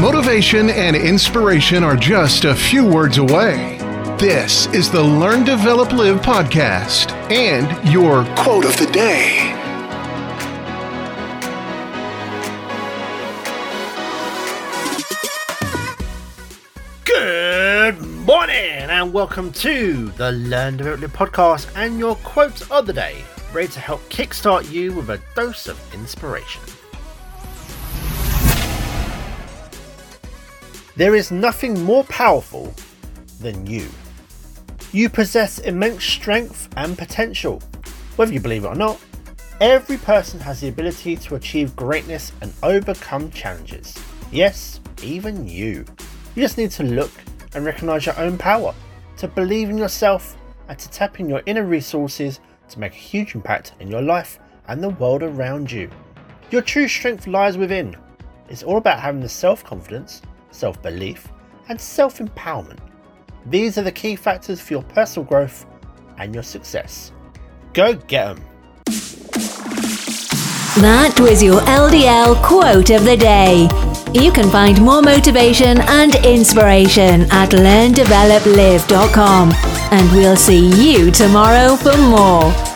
Motivation and inspiration are just a few words away. This is the Learn, Develop, Live podcast and your quote of the day. Good morning and welcome to the Learn Develop Live podcast and your quotes of the day, ready to help kickstart you with a dose of inspiration. There is nothing more powerful than you. You possess immense strength and potential. Whether you believe it or not, every person has the ability to achieve greatness and overcome challenges. Yes, even you. You just need to look and recognize your own power, to believe in yourself, and to tap in your inner resources to make a huge impact in your life and the world around you. Your true strength lies within. It's all about having the self confidence self belief, and self empowerment. These are the key factors for your personal growth and your success. Go get them! That was your LDL quote of the day. You can find more motivation and inspiration at learndeveloplive.com. And we'll see you tomorrow for more.